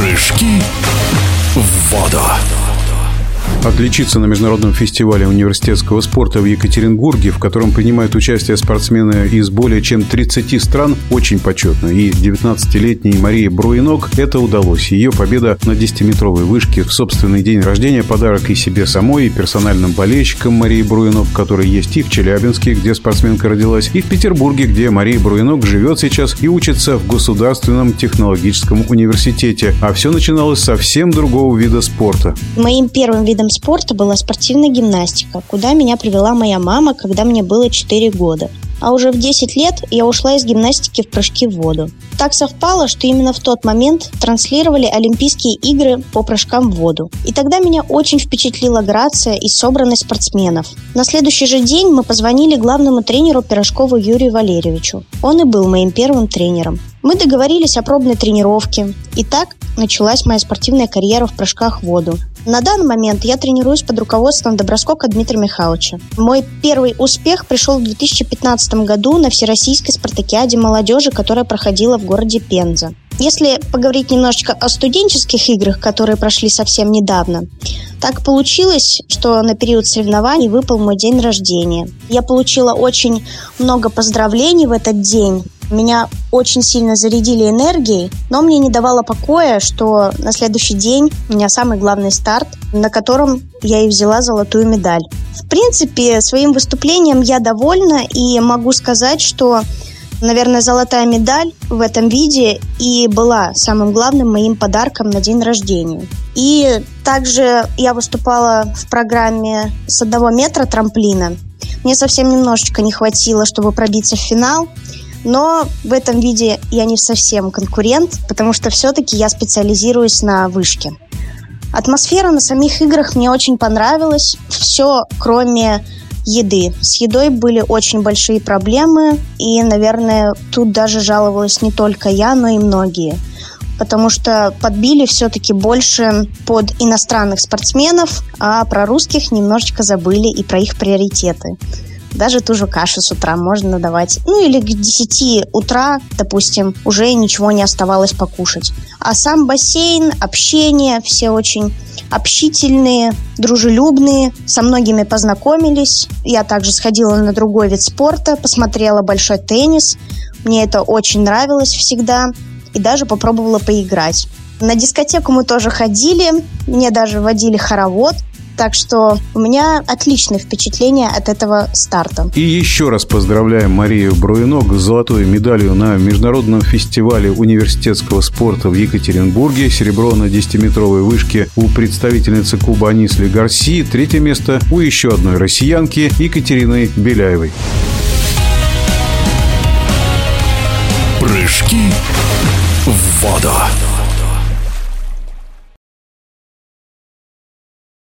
Прыжки в воду. Отличиться на международном фестивале университетского спорта в Екатеринбурге, в котором принимают участие спортсмены из более чем 30 стран, очень почетно. И 19-летней Марии Бруинок это удалось. Ее победа на 10-метровой вышке в собственный день рождения – подарок и себе самой, и персональным болельщикам Марии Бруинок, которые есть и в Челябинске, где спортсменка родилась, и в Петербурге, где Мария Бруинок живет сейчас и учится в Государственном технологическом университете. А все начиналось совсем другого вида спорта. Моим первым видом спорта была спортивная гимнастика, куда меня привела моя мама, когда мне было 4 года. А уже в 10 лет я ушла из гимнастики в прыжки в воду. Так совпало, что именно в тот момент транслировали Олимпийские игры по прыжкам в воду. И тогда меня очень впечатлила грация и собранность спортсменов. На следующий же день мы позвонили главному тренеру Пирожкову Юрию Валерьевичу. Он и был моим первым тренером. Мы договорились о пробной тренировке. И так началась моя спортивная карьера в прыжках в воду. На данный момент я тренируюсь под руководством Доброскока Дмитрия Михайловича. Мой первый успех пришел в 2015 году на Всероссийской спартакиаде молодежи, которая проходила в городе Пенза. Если поговорить немножечко о студенческих играх, которые прошли совсем недавно, так получилось, что на период соревнований выпал мой день рождения. Я получила очень много поздравлений в этот день. Меня очень сильно зарядили энергией, но мне не давало покоя, что на следующий день у меня самый главный старт, на котором я и взяла золотую медаль. В принципе, своим выступлением я довольна и могу сказать, что Наверное, золотая медаль в этом виде и была самым главным моим подарком на день рождения. И также я выступала в программе с одного метра трамплина. Мне совсем немножечко не хватило, чтобы пробиться в финал. Но в этом виде я не совсем конкурент, потому что все-таки я специализируюсь на вышке. Атмосфера на самих играх мне очень понравилась. Все, кроме еды. С едой были очень большие проблемы, и, наверное, тут даже жаловалась не только я, но и многие потому что подбили все-таки больше под иностранных спортсменов, а про русских немножечко забыли и про их приоритеты. Даже ту же кашу с утра можно давать. Ну или к 10 утра, допустим, уже ничего не оставалось покушать. А сам бассейн, общение, все очень общительные, дружелюбные, со многими познакомились. Я также сходила на другой вид спорта, посмотрела большой теннис. Мне это очень нравилось всегда и даже попробовала поиграть. На дискотеку мы тоже ходили, мне даже водили хоровод – так что у меня отличное впечатление от этого старта. И еще раз поздравляем Марию Бруенок с золотой медалью на Международном фестивале университетского спорта в Екатеринбурге. Серебро на 10-метровой вышке у представительницы Куба Анисли Гарси. Третье место у еще одной россиянки Екатерины Беляевой. Прыжки в воду.